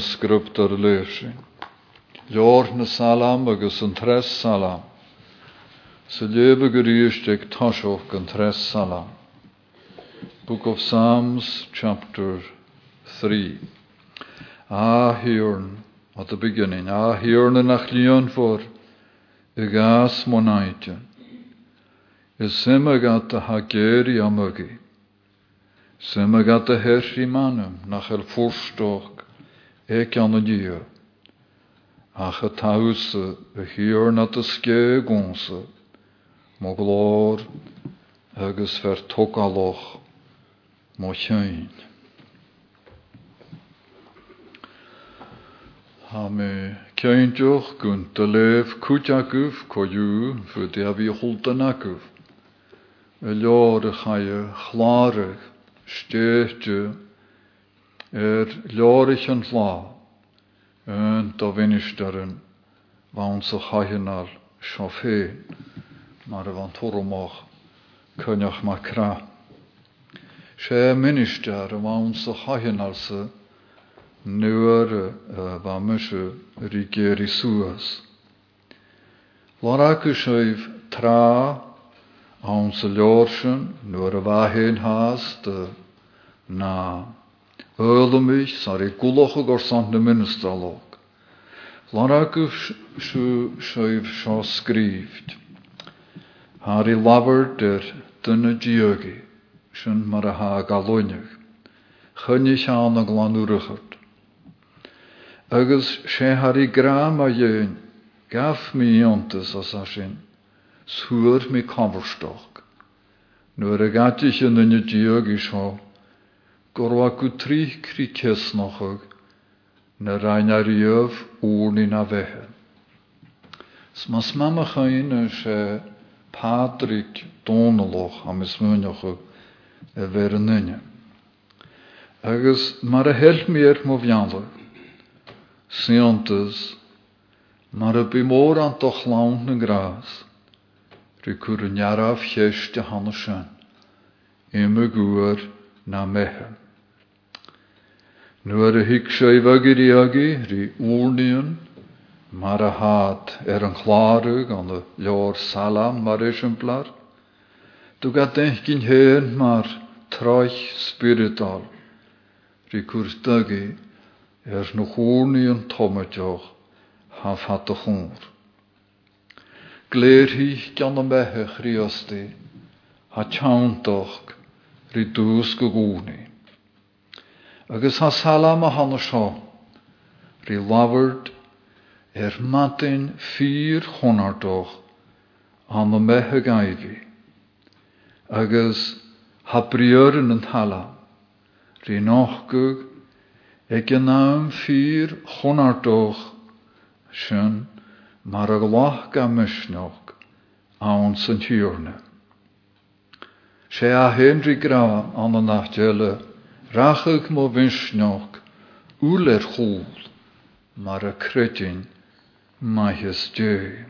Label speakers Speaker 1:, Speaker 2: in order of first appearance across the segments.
Speaker 1: sgriptar leirsin. Leor na salam agus an tres salam. Sa lebe geríistek tashoch an tres salam. Book of Psalms, chapter 3. Ahirn, at the beginning, Ahirn nach lion for, y gas monaitje. Is simma gat a hageri amugi. Simma gat a hersi manum, nach el forstoch, ek an dio. Ach a tause, a hirn at a ske gonse, mo glor, agus ver tokaloch, mo tjöin. Ha me kjöintjoch gunt a lef kutjakuf koju för det vi hultanakuf. Y lor y er lår ich en la, en da vinisteren, va ons och hajenar chauffé, mar van toromach, könjach makra. Se minister va ons och hajenarse, nuere va myshe rigeri suas. Laraku schöif tra, a ons lårsen, nuere va hen hast, na, Ölmich, sari kuloche gorsant de ministerlok. Larak schuif scho skrift. Hari laver der dunne diogi, sjön mar ha galoinig. Chynnych aan a glanúrachart. agus sé harí gram a dhéin gaf mí antas as a sin suúr mí converstoch. Nuair a gatich in nunne diog is seo, gorwa go trí crí cesnochog na rainar úrni na bheithe. Smas mama chain sé Patrick Donaloch am is muneoch a ver nunne. Agus mar a hel mér mo mar y bu môr an doch lawn na gras, hanasyn, im y gwyr na mehe. Nu ag i agi, rwy wrnion, mar a had er yn chlarug an y lior salam mar esimplar, du ga denk gyn hen mar troich spiritual, cwrs dygu, er na chwrni yn tomadoch ha fat y chwr. Gleir gan yn behe chriosti, ha tiawntoch ri dŵs gogwni. Agus ha salam a hanna sio, ri lafard er matyn ffyr chonardoch an y mehe gaifi. Agus ha brioryn yn hala, ri nochgwg Ag yn am ffyr chonardoch sy'n mar a glach ga. Se a gra an y nachtele rachig mo vinsnoch úler chúl mar a cretin maithas dé.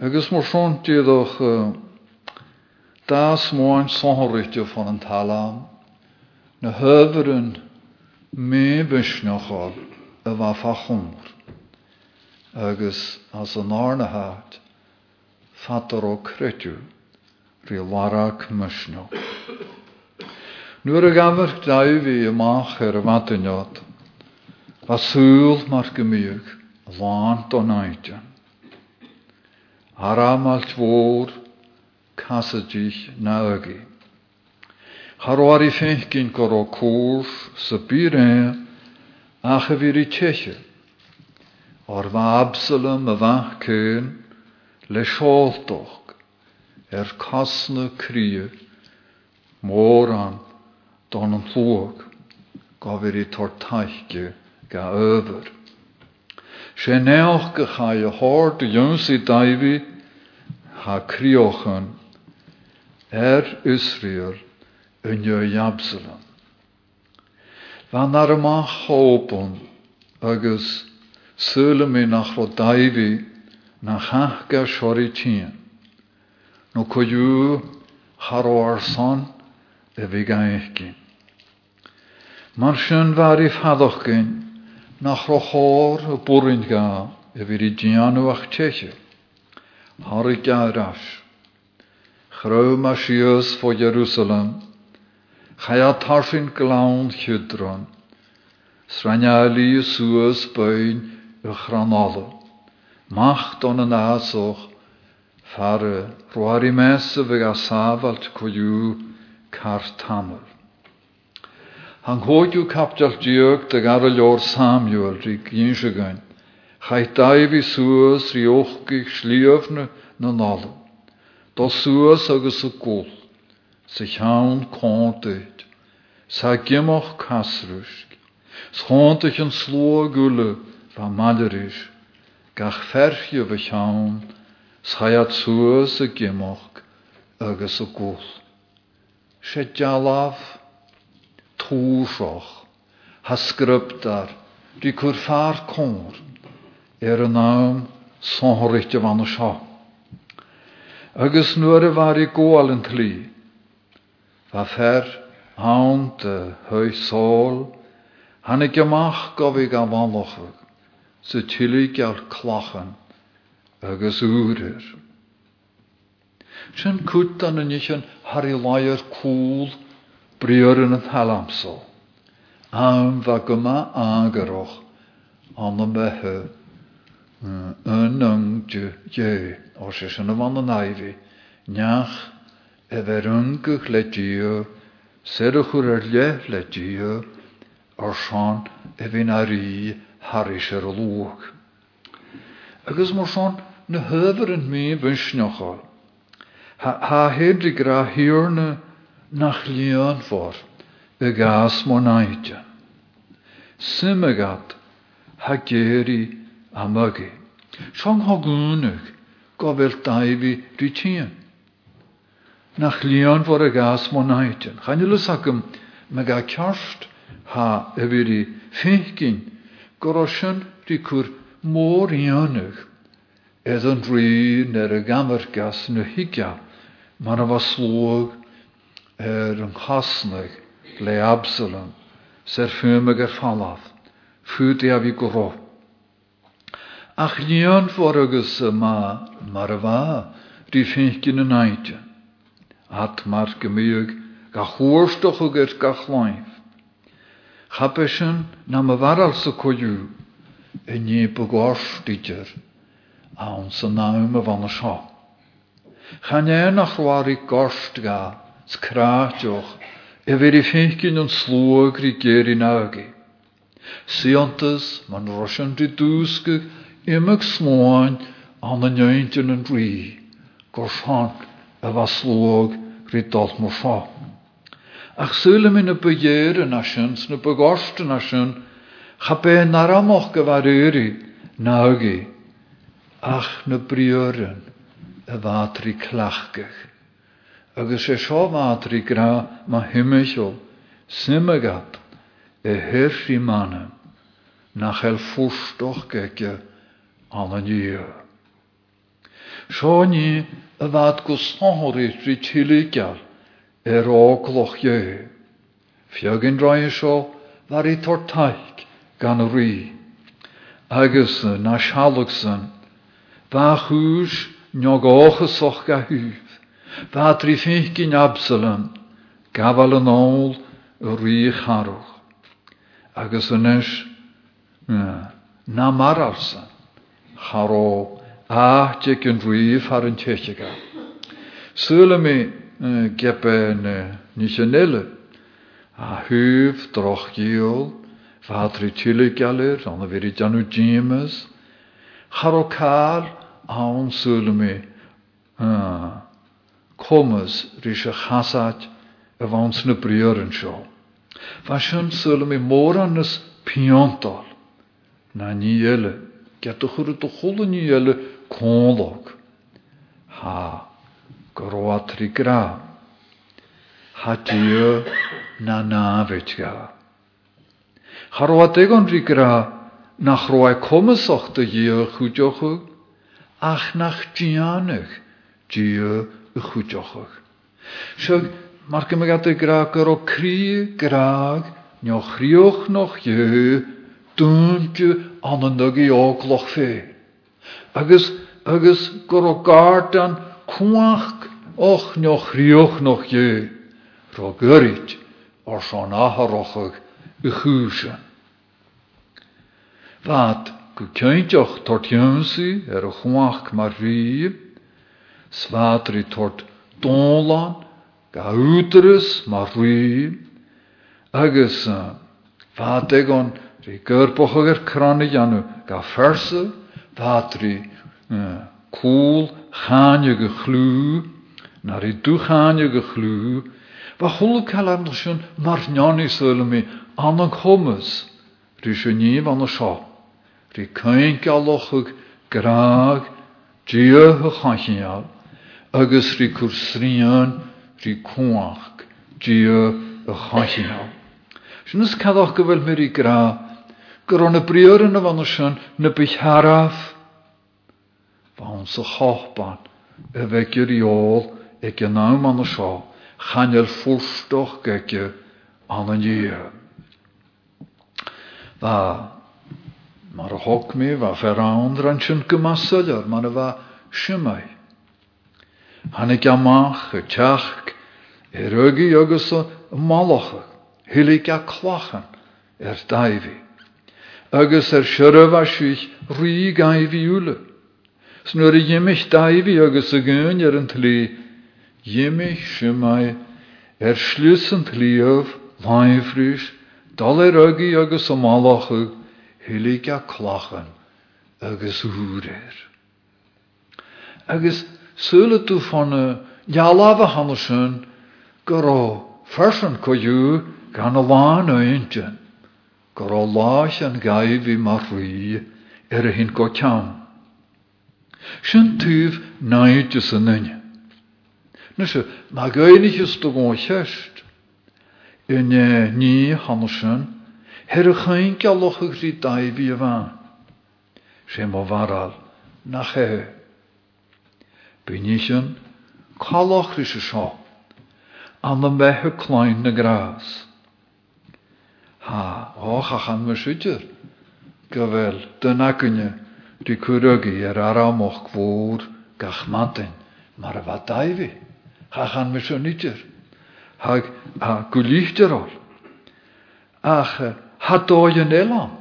Speaker 1: Agus mar son tíadach uh, das móin sonhorrichte van an talam na höferen mé bisneachá a bha fachomr. Agus as an ána hát, fatar ó cretu, ri larach mysno. Nuair a gafar daifí amach ar a mataniad, a súl mar gymíag, lánt o naite. Aramalt fôr, casadich na agi. Harwari fechgin goro cwrs sa bire a chyfiri teche. O'r fa Absalom y fach cyn le sioltoch er cosna cria môr an don an llwag gofir i tortaiche ga öfyr. Se neoch gychai y hord y ywns i daifi ha criochan er Israel yn yw Absalom. Fan ar yma chobon agus sylw mi nach ro daifi na chachga siori tîn. No coiw charo ar son e fi gaich gyn. Mar sy'n far i ffadoch gyn nach rochor y bwryn ga, y fyr i dianw a'ch teche. Har i sios fo Jerusalem. Chaya tarsin glawn chydron. Y sŵas byn y chranol. Macht on yn asoch. Fare a koju Cartamor. Han hóidú capteach diog de gar a leor Samuel rí ginse gain, Chaid daimhí suas rí ochcaigh slíomhne na nála, Tá suas agus a gól, sa chean cóntaid, sa gimach casrúsk, Schóntaich an sló gule ba mairis, gach ferchje bhe chean, schaiad suas a gimach agus a gól. Se jalaf túsoch. Hasgryptar. Di cwr far cwr. Er y naam sonhorichte van y sio. Agus nuair a bhar i ggóil an tlí. Ba fer hui sôl, han ik amach gofig a bhanlochig, sy tulig ar clachan agus úrir. Sin cwt an yn eich yn harri lair cŵl brior yn y thalamsol. Am fa gyma agaroch an y mehe yn yng je os is yn y fan y naifi niach e fer yngych le dio serwch ar le le dio o'r sian e fi'n ari haris ar lwg. Agus mor sian na hyfer yn mi bwysniochol. Ha, ha hyd i gra nach lian for y gas mo naidja. Symagat ha geri amagi. Sian ha gwnig gofel daifi ritien. Nach lian for y gas mo naidja. Chan ylus agam me ga kjarst ha yfiri ffeinkin gorosyn ri cwr môr gamergas na higia. Man a slog er yn chasnig le Absalom. Ser ffymig er falaf. Fwyd i afi goro. Ach nion for agus ma mar a fa. Ri ffeinkin yn aidja. At mar gymig ga chwrstoch o gyr ga chlaif. Chapesyn na ma faral sa coiw. Y ni bygwrs didyr. Awn sa naum y fan y sio. Chan e na chwari gorst ga. Skraatjoch. E vir i ffeinkin yn slwag ri ger i nagi. Siontas man roshan ri dwsgig imig slwain an y njöntyn yn ri. Gorsan y fa slwag ri dalt mo sio. Ach syle min y begeer yn asyn, sna begorst yn asyn, cha be naramoch gyfar uri, nagi, ach na brioren, y fatri clachgach. Agus e sio fatri gra ma himmichol, simmegat, e hirri manne, nach el fwrstoch gege an yn iw. Sio ni y fad gwsnohori tri tiligal, er ógloch je. Fiogin droi sio var i tortaig gan ri. Agus na sialogsan, va chwys nog ochgesoch ga hyf. Va tri finkin Absalom, gafal yn ôl y ri charwch. Agus ynes, na mararsan, charo a tig yn rif ar yn techiga. Syle mi gepen nishanelle. A hyf droch veri janu jimas. Charo car, awn sylmi, comas rys y chasad y fawns na brior yn sio. Fasyn sylmi môr an ys piontol, na ni ele conlog. Ha, groatri gra. Ha dio na ga. Charwad egon ri gra na chwdiochwg, ach nach dio y chwdiochwg. So, mar gymig at y gra gyro cri graag, nio chrioch noch dio dúnte an an nugi ógloch fé. Agus agus gur gardan cuaach och noch rioch noch je, ro gyrit o'r son aharochag y chwysio. Fad, ceintioch tort jönssi er y chwach mar ri, sfadri tort donlan, ga uterus mar ri, agus fad egon ri gyrbochag er cranig anu ga ferse, fad ri cool chanje gechlú, naar i dúchanje gechlú, wa cholle kalender sin mar njani söle mi an an kommes, ri se nie van a sha, ri kein galochug graag, dia ha chachinjal, agus ri kur srian, ri koach, dia a chachinjal. Sin is cadach gyfel mi ri gra, y brior yn y fan o sin, na bych haraf, Báin sa chápan a bheith gur iol ag an an an an. Mar a hog mi bá fer an sin gomasaidir mar a bheit simaid. Hannig amach a teach i er daivi. Agus er siarah a sich rí gaivi úle. Snur i jimich daivi agus a gyn er yn tli, simai er slüssen tliöf, laifrys, dal er agus hilig a clachan agus húrir. Agus sule tú fanna jalafa hannesun, goró fersan koju gan a láin ointjen, goró láis an gaivi mar rí er a hin go. Sin. Nu se má gaiinnig is do gá cheist. In ní hanne sin, her chain gealocha rí daibhí a bhain. sé má bharral nach chéthe. Bní sin chalach rí se seo, an an bheitthe chláin na grás. Ha áchachan me siúteir, go bhfuil den acuine gach mantin, mar a fa daifi. Chachan mis o nidir. Hag a gwlichter ol. Ach, ha doi yn elam.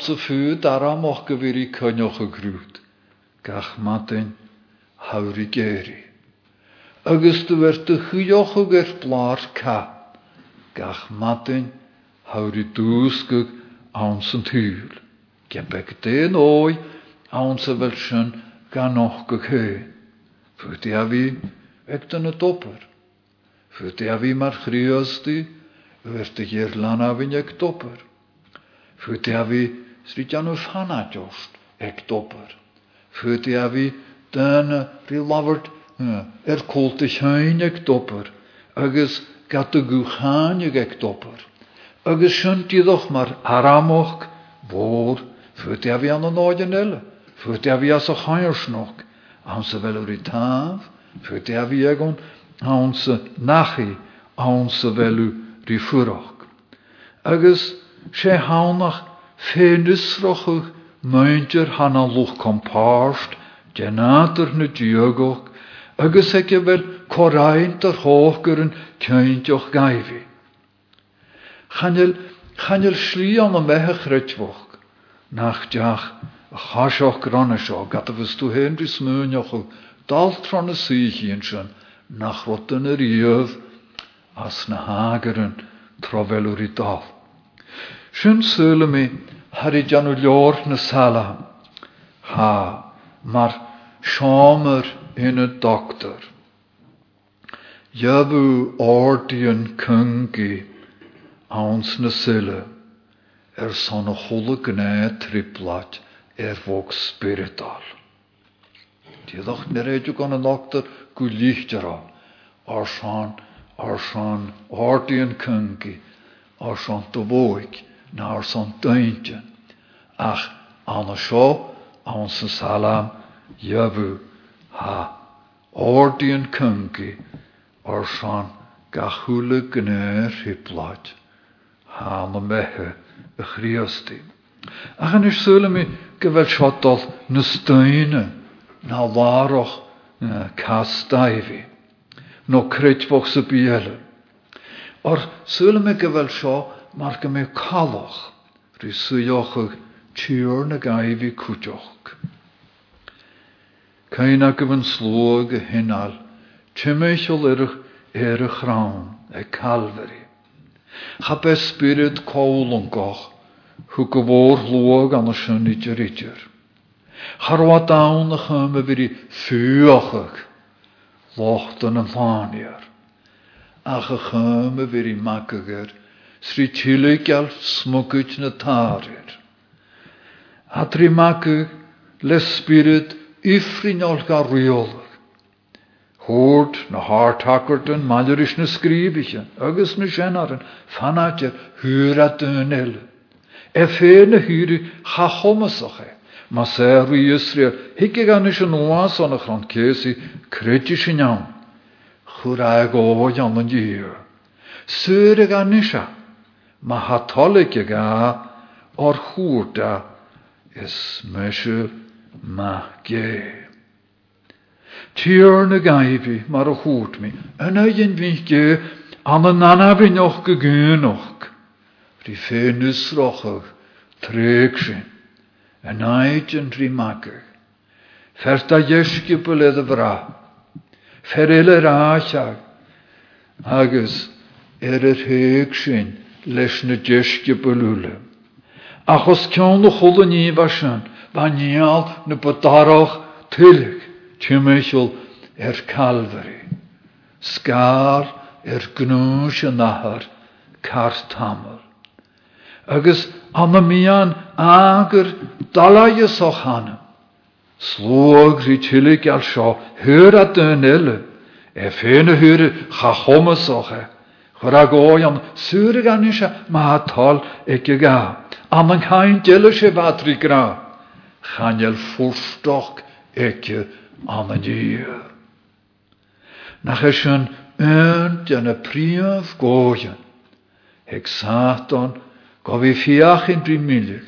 Speaker 1: Sy ffyd aramoch gyfyr i cynioch y grwyd. Gach mantin hawri geri. Agus chwioch o ger blar ca. Gach mantin hawri dwsgwg awn sy'n tŵl. Gebek den ooi, aan ze wel schon ga nog gekeu. Voor die avi, ek dan het topper. Voor die avi maar griosti, werd de hier lana win ek topper. Voor die avi, srit jan of hana jost, ek topper. Voor die avi, dan rilavert, er kolt ich hein ek topper. Agus gat de guchan ek topper. Agus shunt die doch maar haramoch, ia fi an o'n oed yn ele. Fwt ia fi as o chairsnog. Awn se fel o'r i taf. Fwt ia fi egon. Awn se nachi. Awn se ffwrog. Agus sé hánach fénusrochuch muintir hanna luch kompást, genadur na diogoch, agus ekki vel koraint ar hókur yn kjöintjoch gaifi. Chanel, chanel slí an am mehe chrytvoch nach deach a chaseoch granne seo, gat a bhs tú hen drí smúneoch o dal tron a síhíon sin nach rotan a riamh as na hágaran trovelúr i dal. Sin súla mi harí deanú leor na sala, mar seamer ina doctor. Jabu ordian cyngi ans na sile er son cholle gné triplat er vog spiritual. Ne reju gan arsan, ardien kungi, arsan to voik, na arsan tuintje. Ach, an sjo, an se salam, javu, ha, ardien kungi, arsan, gachule gné triplat. hána methe a chríostí. Achan is sula mi go bhfuil na steine ná nó creidfoch sa bíele. Or sula me go bhfuil seo mar go mé callach rí suocha tíúr na gaihí cúteoch. Caine go bhan sló go hinál, tuimiisiol iirich ar er a chrán e calfari. Cha be spirid cólan goch, chu go bhór lúag an sin idir idir. Charwa dawn a chum a bhiri fiúachach, lochtan an fáíar. Ach a chume bhí macagur srí tiile geall smucuid na táir. A trí macu le spirit ifrinol ga riolach. Hoort na háartakarten maidiris na skribichen, agus na dönel. E fé na hyri cha chomasache, ma sé ru Israel, hikke gan is an oas an a chan kési, kredi sin jaun. Chura go jan an dier. Sure gan nisha, ma ha tolleke ga, or húrta, is meshe ma ge. Tíor na gaibhí mar a chuút mi, yna yin bhí ge an an anabhí noch nusrochach, tréig sin, yn aid yn rhi mager. Ferta jesgu bwledd y fra. Feril yr aachag. Agus er yr heg sy'n leis na jesgu bwlwle. Achos cion o chwl yn i fasan, fa nial na bydaroch tylig. Tymysol er calfari. Sgar er gnwys y nahar, cart hamel. Agus anna mían águr dalaige sochanam. Slóg rí tilig al seo hur a dyn ile. E féna hure cha choma socha. Chor a gói an súra gan isa ma tal ikke ga. Am an cain dile se gra. Chanel fúrstoch ikke an a dír. Nach is sin önt an a príomh góin, Heg sátan go bhí fiach in drí milliach,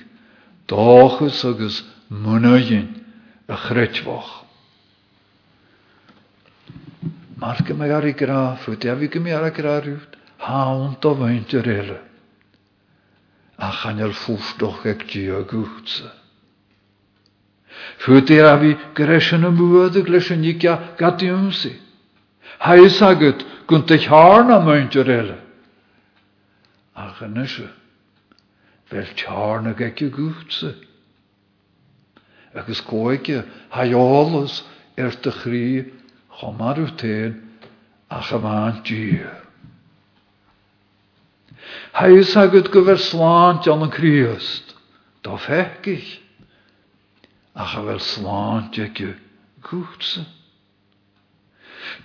Speaker 1: dáchas agus munain a chreitfach. Mar go me ar i gra, fu de bhí go mé ar a gra rút, hánt a bhaint ar eile. A chanel fústoch ag dí a gútsa. Fudir a bhí goréis na muúda leis an níce gatiúmsa. Thais agat gon de tearna muinte réile. A ganise bhil tearna gaice gútsa. Agus cóige haálas ar de chrí chomarú téin a chamáin dír. Thais agat go bhar sláint an an críost, Tá feicis. a cha bhfuil sláinte go gúsa.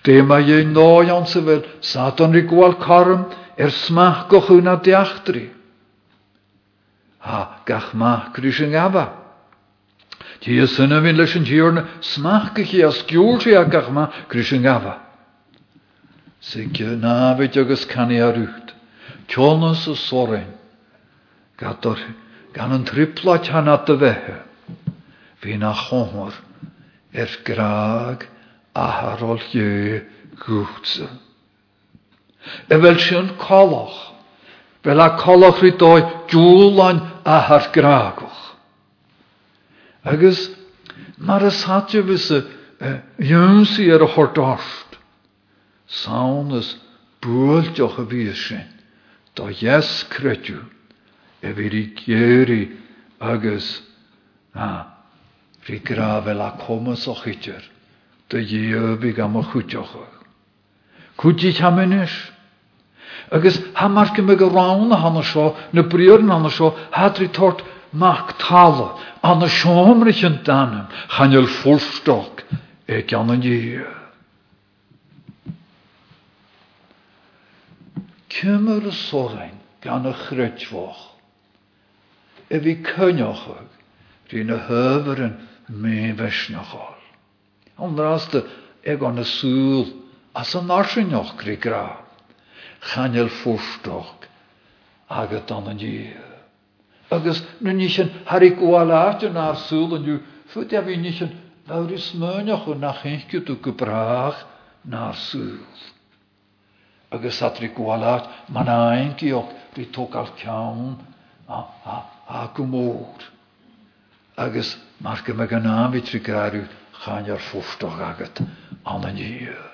Speaker 1: Dé ma dhé náan sa bhfuil Satan i gháil carm ar smach go chuúna deachtarí. Ha gach máchrí sin gaba. Tí sanna bhín leis an smachcaí a sciúirtí a gach má crí sin gaba. Si nábhaid agus caní a rút, Teolnas a sorain, gan an tripla teanna a bheitthe. Bhí nach chomor ar graag aharol jö gútsa. E bhfuil sin a dóid dúlain ahar gráagach. Agus mar is hatje vis a jönsí ar a chordást. Sán is búilteach a bhí sin, Tá yes creú, e bhí géirí agus ah, Rhi grafel a comas o chydyr, dy ddiöbig am. Cwdi chamenis. Agus hamar gymig y rawn a hana sio, na brior na hana sio, hadri tort mach tala, an y siomrich yn danam, chanel ffwrstoc, e gan yn ddiö. Cymr y sorain gan y e fi cyniochog, rhi na hyfyr yn mé bheisneáil. Anráasta ag an na súl as an náisineoch rí gra. Chanel fústoch agat an an dí. Agus nu ní sin Harí gháileáte ná súlan fu a bhí ní sin bhí smöneach chu nach chéciú go brach ná súl. Agus gháileat man ainceoch rí tógáil ceann a go mór. Agus mar go me ar fústoch agat an.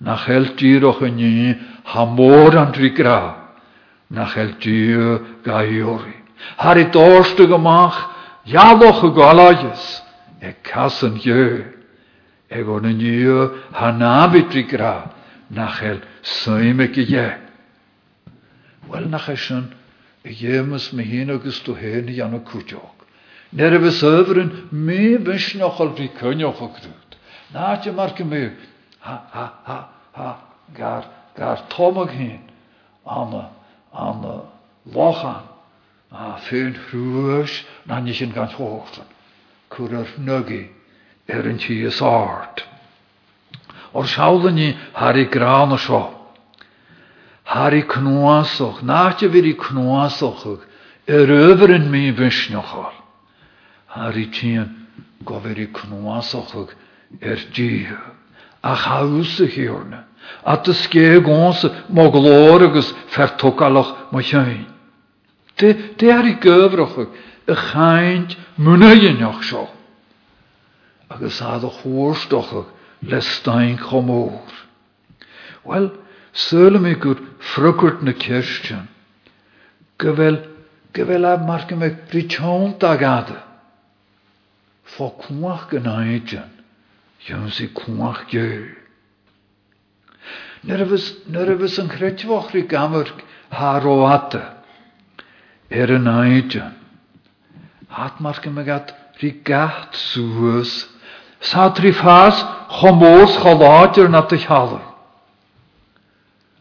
Speaker 1: Na chel dirwch yn ni ha môr an rhi gra. Na chel dir ga i ori. Har i dorstug ymach Jaloch y golagus, e casan je, e gon yn yw hanabit i gra, nachel syim e gyje. Wel nach eisiau, e iemus me hyn agus tu hen i anna cwtiog. Ner efo syfryn, me bysnioch al fi cynioch o grwyd. Na ti mar gymy, ha, ha, ha, ha, gar, gar tomog hyn, anna, anna, lochan, a féin hrúis na ní sin gan chóchtan, chur ar nugi ar an tí is áart. Or seálaní Harí grána seo. Harí cnuasoch, náte bhí cnuasochuch ar överin mí bhisneachil. Harí tían go bhí cnuasochuch ar díthe. A chaúsa hiorne, a de scé gása má glór agus fertócalach má tein. De ar i gyfroch y chaint mwynhauneach sio. Agus a dy chwrstoch le stein chomór. Wel, sylw mi gwr ffrygwrt na kirstian. Gyfel, gyfel a marg me brichont ag ada. Fo. Cwach gyw. Nyrfys yn chretfoch ri gamar har o ata er yn aidjan. Hat mar gymagat rhi gath sŵs. Sa tri ffas chomos choladir na dy chalw.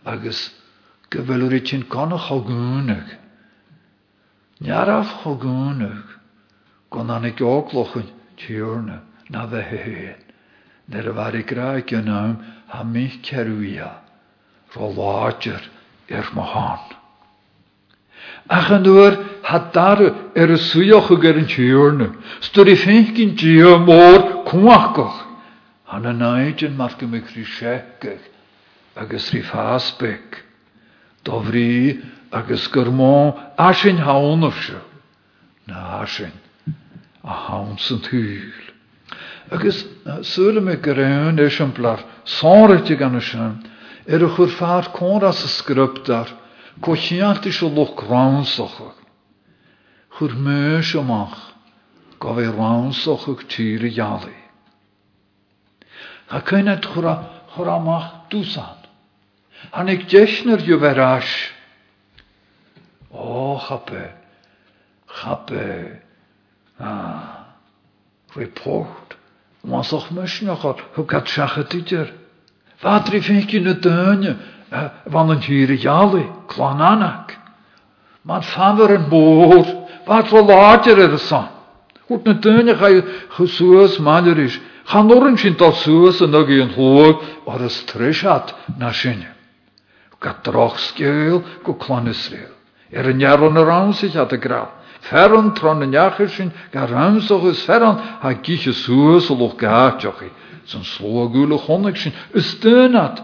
Speaker 1: Agus gyfelwyr i ti'n gona chogwnig. Niaraf chogwnig. Gon anig ogloch yn tiwrna na dde hyn. Ner y far i graig yn am ha mi cerwia. Ro ladir er mohan. Ach an dŵr had dar er y swioch ag er yn tiwrna. Stor i ffeich gyn dio môr cwachgoch. Han y naid yn marg ym ygri siegach agus ri fasbeg. Dofri agus gyrmo asyn hawn of sio. Na asyn a hawn sy'n tŵl. Agus ym ygr ewn esiamplar sonryd i gan y sian. Er y chwrffa'r cwr as y sgryptar. Cochiant is o loch raunsoch. Chwr meus amach, go dwsan. Han ik chape, chape. Ah, report. Hw gat siachat idir. Fadri fi'n gyn y dynnu van een hier jali, klananak. Man faver een boor, wat wel later er san. Goed na tuine ga je gesoos maler is. Gaan oren sin tal soos en nog een hoog, waar is trishat na droch. Er zich had de graf. Ferran tron een jacher sin, ga ruimsog is ferran, ha giche soos loch gaatjochi. Zo'n sloa gule honnig sin, is steunat.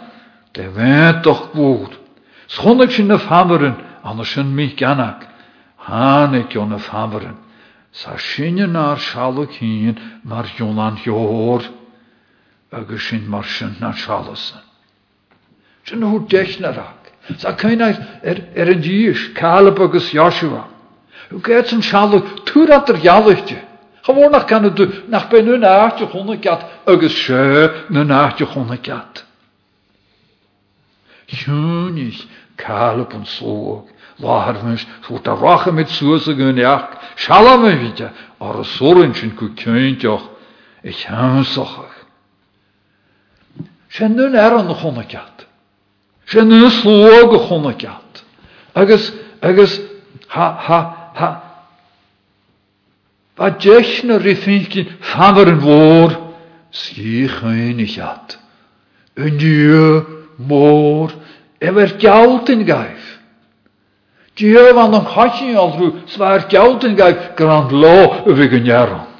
Speaker 1: De weet toch goed. Schon ik na faveren, anders zijn mich ganak. Han ik jo na faveren. Sa sinje naar shalok hien, mar jolan joor. Agus sin mar sin na shalasen. Sin hoe technarak. Sa keina er, er Caleb agus Joshua. Hoe gaat zijn shalok, tuur dat er jallichtje. Gewoon nog kan het nach bij nu naartje honderd agus sjö nu naartje honderd Húnis cálap an slóg láthar mis chuút a racha mit suasa gúneach, seala me vite ar a sorin sin go ceintteach i cheansocha. sé nun ar an na chuna ceat. sé nu sló go chuna ceat. Agus agus ha ha ha Ba deis na rifinkin famar an mhór sí chuinnig chat. Yn diw mór efer gjaldin gaif. Diw van an chasin aldrú svar gjaldin gaif grand lo y fi gynjaron.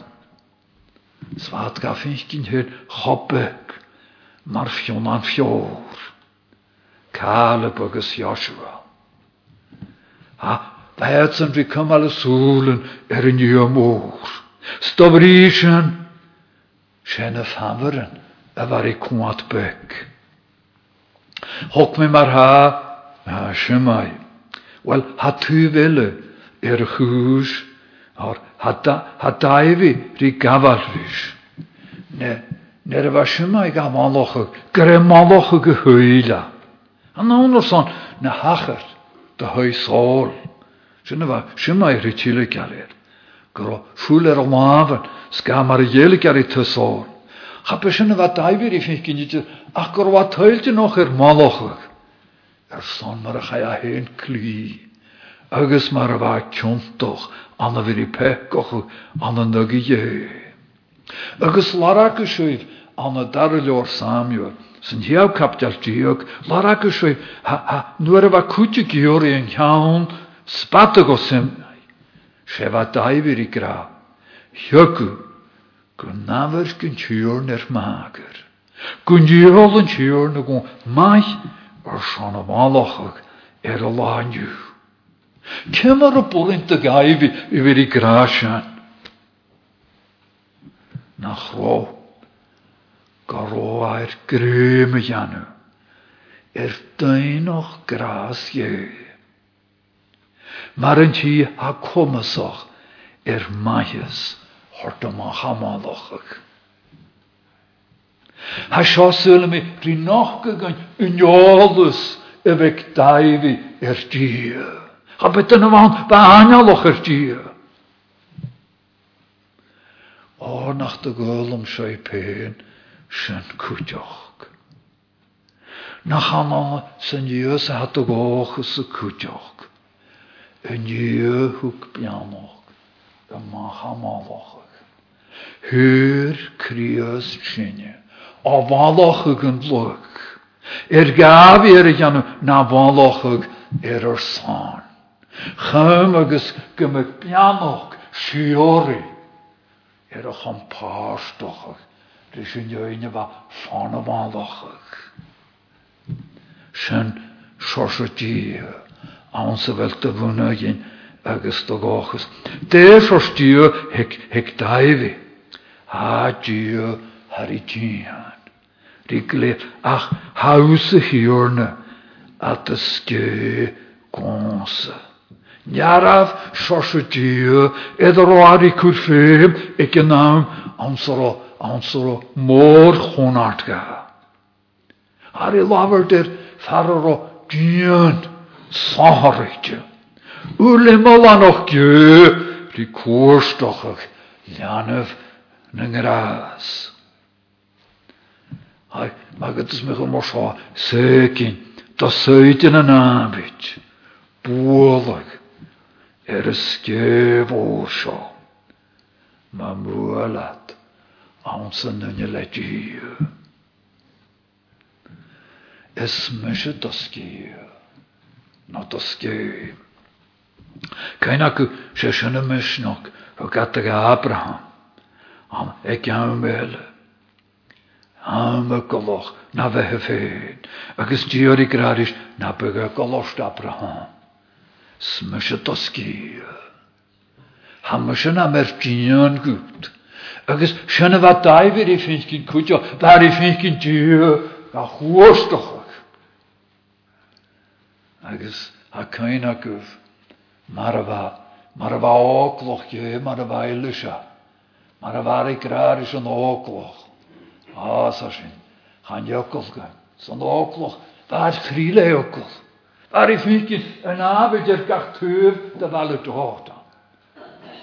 Speaker 1: Svat gaf finkin hyr chobbek mar fion an fjór. Caleb agus Joshua. Ha, Bætsen vi kom alle solen er en nye mor. Stobrisen, kjenne faveren, er var i kuat bøk. Hok me mar ha, ha shemai. Wel, ha tu er hús, har ha daivi ri gavalvis. Ne, ne var shemai ga maloche, gre maloche gehuila. Han ne hacher, de hui sol. Sinna simmaid ri tíle geir. Gur fúil ar máhan sca mar a dhéala ar i tusáil. Chape sinna bh daimhir i fé cinnte ach noch ar málacha. Ar san mar héon clí. Agus mar a bh ceontoch anna bhir i pecochu anna nugi dhé. Agus laracha siúh anna dar leor Samuel. San hiab capteal díog, laracha siúh nuair a bh cúte georí an cheann Spat go sim sé bh daimhir i gra. Thegu go nahar gon maith ar seán bhálachach ar a lániu. Cemar a buint a gaibh i bhir i grá sean. Nach ró go ró ar gréime dheanú ar daoch grás dhéir. mar an tí a cumasach ar maithas horta má chamáachach. Tá seosúla mi rí nach go gan uneolalas a bheith daimhí ar tí. Cha bet an bhain ba ainealach ar sin. Nach. Een jeugd pianoch, de machamalach. Hur krios tjinje, av valachig een luk. Er gaf er janu na valachig er er san. Chum agus gymig pianoch, siori. Er ach an paastochig, dus een jeugd va fan valachig. Sin sorsetieë ansa bhfuilta bhúna gin agus do gáchas. Déir fortíú hic daimhí. Há dú harí tíán. Rí lé ach hausa hiúrna a a ske gósa. Nearrah sosa dú idir ráí chu féim ag gin nám ansara ansara mór chonartga. Har i láhar dir farrá dían. sáharite. Úle mal noch gö, die koorstochig, na grás. Hai, magad is me sá, sécin, tá söitin an ábit, búlag, er is skefó seo. Ma mualat, ansan nunne letíu. Es mysje doskiu no to ske. Kein aku se shana mishnok o gataga Abraham. Am ek jam mele. Am koloch na vehe fein. Agus diori gradish na bega kolosh Abraham. Smisha to ske. Hamashana merkinian gut. Agus shana va daiver i finskin kutjo, dar i finskin diyo, ga chuostoch agus a cain acuh mar a bha mar a bha ócloch je mar a bhaile se mar a is an ócloch á sa sin chan jocol gan. San ócloch bhar chríle ocol Ar i ffynci yn afyd i'r gach tŵr dy fel y dod.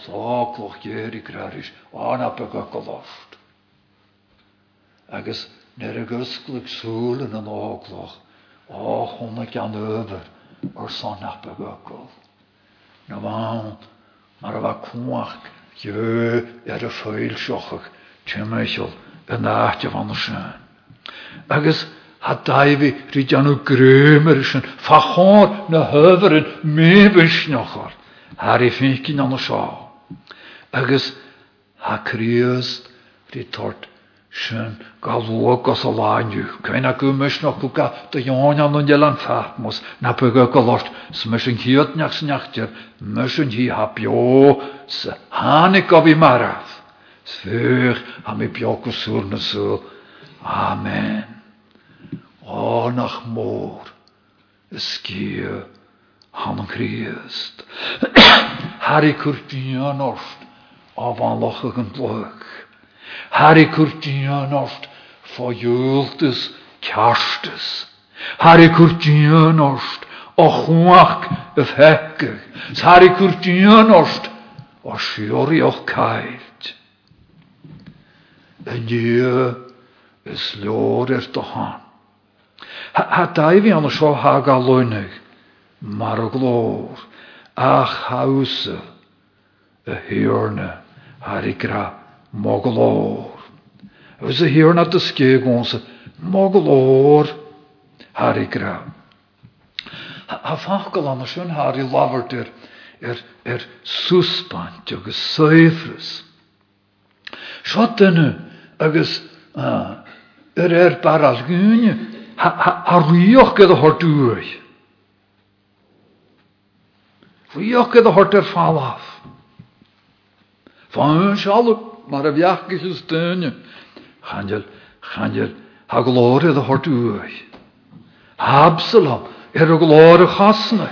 Speaker 1: So cloch gyr i graris, o'n ap y gogolost. Agus gysglyg sŵl yn yn o hwnna gan yfyr o'r son ap y gogol. Na fawn, mar yfa cwach, jö er ffeil siochach, tymeichol, yn ahtio fan y sy'n. Agus, ha daifi ri janw grömer sy'n ffachor na hyfryn mebys nochor. Har i ffynkin an o sio. Agus ha kriast ri tort sy'n galwag os o lanju. Cwein ag ymys noch gwga dy ion an o'n jelan fatmos na pyga galort smys yn hiot niach sy'n niachtir mys yn hi ha bio sy hanig gofi maraf. Sfych am i bio gwsŵr na sŵl. Amen. O nach mór ysgio han an Christ. Harry curtinian orst af an lochig Harry curtinian orst fo jultus kerstes. Harry curtinian orst o chwach y ffegig. Harry curtinian orst o siori o'ch cailt. En je is loor er to han. Ha daifi an sio ha galwynig, mar o glor, ach hawsa, y hirna, har i gra, moglor. Ys y hirna dysgu gwns, moglor, har i gra. Ha fachgal an sio har i lafart er, er, er susbant agus seifrus. Sio dyna agus er er baral gynnu, ha rioch gyda hordwy. Rioch gyda horter falaf. Fan sialw, mar y fiach gyda stynnu. Chanjel, chanjel, ha glor gyda hordwy. Absalom, er y glor y chasna.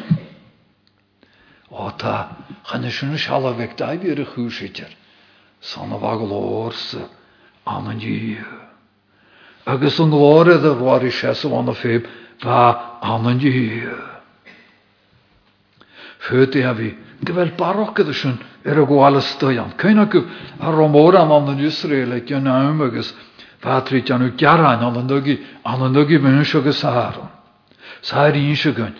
Speaker 1: O ta, chanjel sy'n sialw feg dau byr y chwysitr. Son o fa glor sy, anan ddyn agus an glóir a bhhar i sé an a féb bá anan dí. Föti a bhí go bhfuil barachad sin ar a ghála stoan. Céine go a romór am an an Israel gan náim agus Patrí anú gearain an nugi an an nugi mun agus áran. Sáir í se gunn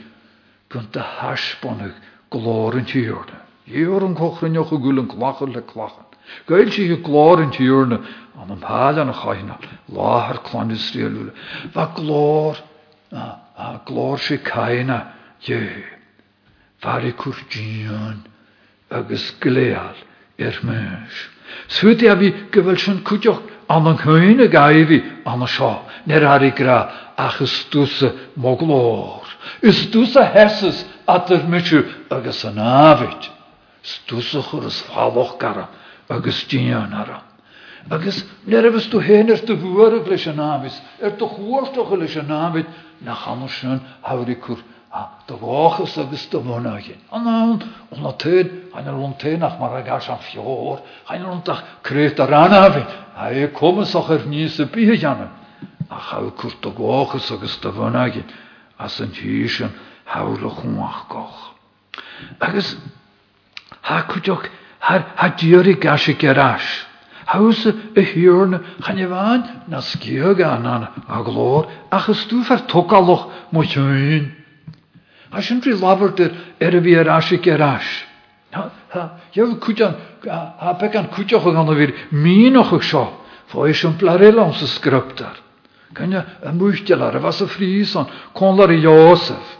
Speaker 1: gun de hasponnach glór an tíorne. Dhéor an cochrinneoch a gúlan clachan le clachan. Gail si go glór an tíorne an an páil an a chaine láthar chláin Israelúle. Ba glór a glór sé caiine dé. Far i cuairtíán agus gléal ar meis. Suúti a bhí go bhfuil sin cuiteoch an an chuine gaihí an seo, nar haí gra achas dúsa má glór. Is dúsa hesas atar mitú agus an áhaid. Stúsa chur is fáloch gara agus tían ara. Agus nervus tú hénir tú huarig leis an návis, er tú chuirstocha leis an návid na chanosún hairicúr do bháchas agus do bhnaigin. An an an na téad haine runténach mar a gas an fior, haine runtach créit a ranhí, ha é cumasach ar níos a bíanam. A chaúr do bháchas agus do bhnaigin as an tíisian hála chuach goch. Agus ha ha na sgio gan an a glor achos dŵ fer togalwch mo. A sy'n rhi lafr dyr er y fi er asig er as. Ha, ha, iawn cwtian, ha began cwtiach o gan o fyr min o'ch o'ch sio. Fo eis yn blarel o'n sy'n sgryptar. Gynna y mwychtel ar y fas y ffris o'n conlar i Josef.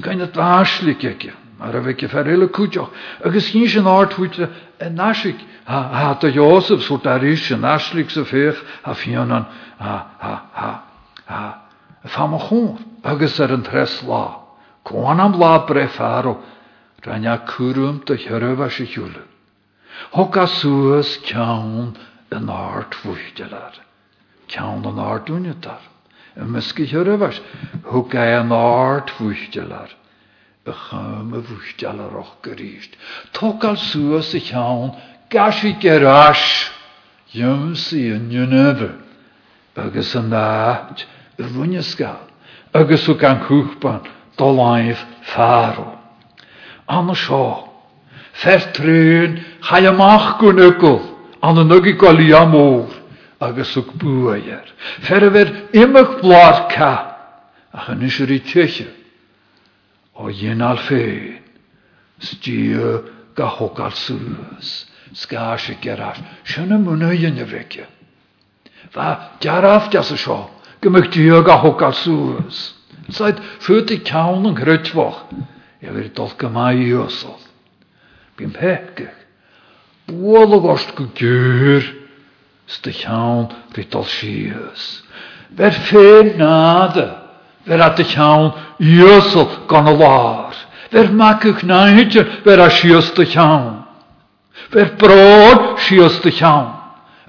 Speaker 1: Gynna dwaslig eich. Ar a bheith ge fer ile cúteach. Agus ní sin áirthuiite a náisiigh ha a Josef sú a ríis an náslíigh sa féch a fianan fam chór agus an tres lá. Cóan am lá bre faro ranne cuaúm do thurah sé hiúle. Thg a suasas ceann an áirthuiistear. Ceann an áúnetar. Y mysgu thurahas, thug ga an áirthuiistear. y chym y fwystial ar och gyrist. Togal suas y llawn, gasi geras, ymsi yn ynnyfy, agus yn ddat, y fwynysgal, agus o gan doláimh fearú. Anna seo, fertrún cha amach go nucail an an nugi go líamór agus ug buair. Fer a bheit imach blár ca a chan is í tuiche ó dhéanal féin, stío ga hogal suas, sgá se gerás, muna dhéine a seo. Fyrt i cawn yn grytfoch, e fyr dol gymau i osol. Bym pegych, bwol o gost go gyr, sta cawn ryd dol sias. Fer ffein nada, fer at y cawn i osol gan o lar. Fer macych naid, fer a sias sta cawn. Fer brod sias sta cawn.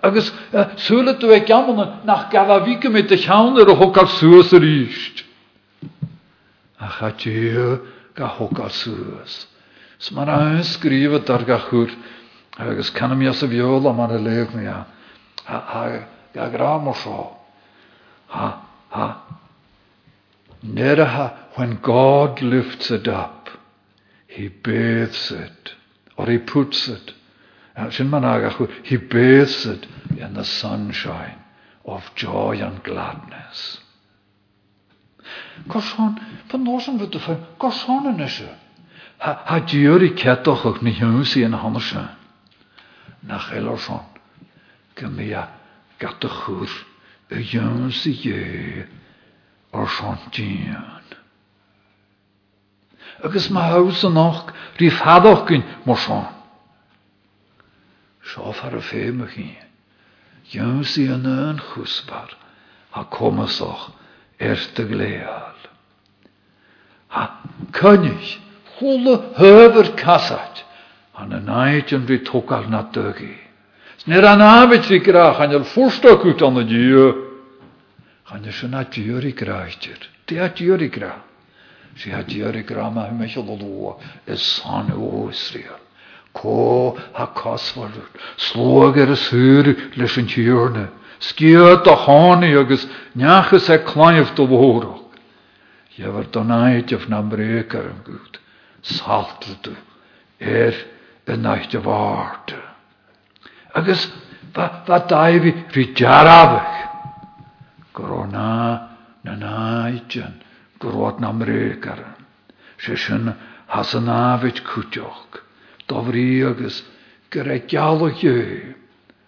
Speaker 1: Agus uh, súla tú ag gamanna nach gafa víca mit a cawn ar a hokal suas ar a chatí ga hoá suas. S mar an skrifa dar ga chur agus canam mi a viola mar a leeg me ga gra mar seo. Ha, ha. Neraha, when God lifts it up, he bathes it, or he puts it. He bathes it in the sunshine of joy and gladness. Gorsan, van noorsen we te ver, gorsan is ze. Ha, ha djuri ketoch ook niet huis in handersen. Na gelorsan, gemia gatte chur, e jöns i je, orsan ma noch, rif hadoch gyn morsan. Sjof har a. Jöns i en een chusbar, ha kommes och, erste gleal. Ha, könig, hule höver kassat, han en yn rhi tokal na dygi. Sner an abit fi gra, han el fwrstok ut an diw. Han er sy'n a diwr i graidr. Di a diwr i gra. Si a diwr i gra ma hym eich o lwa, es san o Israel. Ko ha kasvalur, slog er y syr leis yn tiwrne. Sciad a hána agus neachas é chláimh do bhórach. Jefar don áideh na brécar an gút. Salta tú er be nacht a bhárta. Agus ba daimhí rí dearabach. Goró ná na náidjan gorót na brécar. Se sin has an ábhid cúteoch. Dobrí agus gur é gealach dhéim.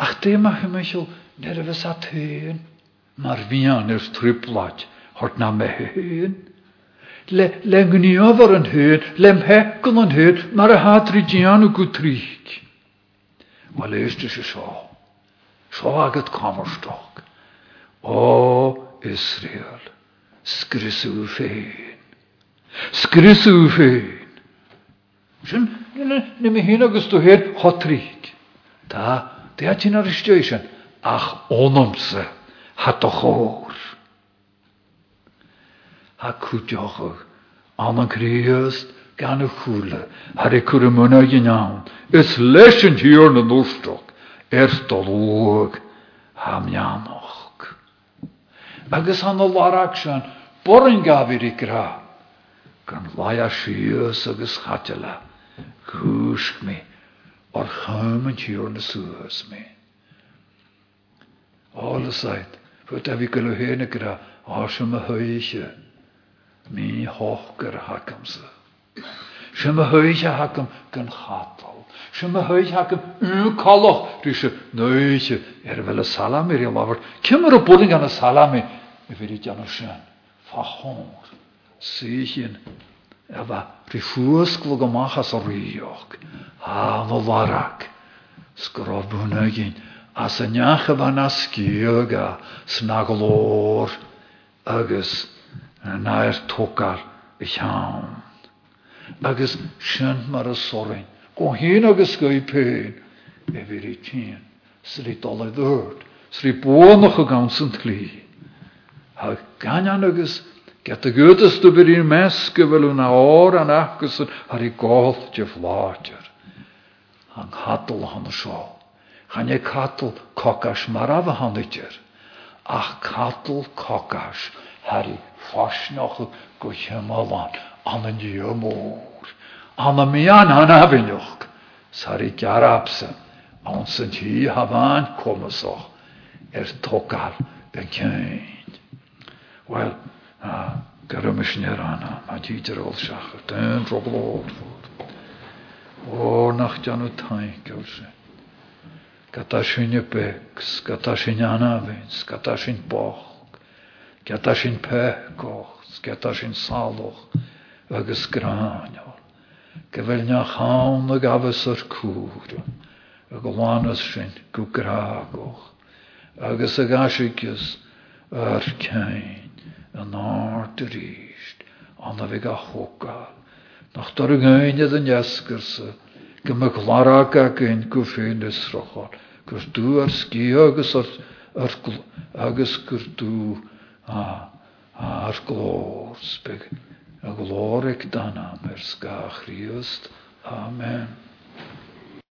Speaker 1: Ach dyma hymysl, ner y fys at hyn. Mae'r fian yw'r triplad, hort na me hyn. Le, le gniofar yn hyn, le mhegol yn hyn, mae'r hadri dian o gwtrig. Wel eist ys y sio. Sio agad kamerstog. O Israel, sgrysw ffein. Sgrysw ffein. Sy'n, ne mi hyn agos do hyn, hotrig. Da, Er ikke noe støysen. Ach, onomse, hat doch hår. Ha kutjoch, anan kriest, gan chule, har ik kur munna ginaun. Es hier na nostok, erst olog, ham janoch. Agus han olarak shan, borin gavir ik ra. Gan laia shios agus chatela, or chaman tíor na suas me. Alles uit, wat heb ik al heen gra, als me huisje, mi hoger hakam ze. Sem me huisje hakam gan chatal. Sem me huisje hakam u kaloch, dus neusje, er wel een salami er maar Kimmer op boling aan een salami, weet het ja a bheit riúscla gomachchas a riíoch, há bhharach, Scrobúna ginn a san necha bh na sciúga sna golóir agus nair tócar i teán. Agus sin mar a sorin, go hén agus go péin. I bhí í tían, srí dola dúirt, srí bónach a gan san clí. Ha gan agus get dy byr i'n mes gyfel yn awr an agus ar i goll jef látir. Han hadl han sio. Han e cadl cogas maraf a han ydyr. Ach cadl cogas har i ffosnoch go chymalan an yn diomwr. An y mian an afinoch. Sar i garabsa. An sy'n ti hafan comasoch. Er togar y Gyrwm ysyn i'r anna, a di dyr ôl siach, dyn drobl o'r fod. O, nach dian o tain, gael se. Gata sy'n y begs, gata sy'n anafins, gata sy'n boch, gata sy'n pegoch, gata sy'n salwch, agos graniol. Gyfel na chawn y gafas o'r cwr, y gwanas sy'n gwgragoch, agos y gasigys o'r cain. Yn art yr eist, anna fi ga hogal. Nach dar y gainydd yn iasgyrsa, gymig larag ag ein gwfyn ysrochol. Gwrs dŵ ar sgi agus ar, ar, agus gwr dŵ ar glor speg. A glor ag danam er sgach riast. Amen.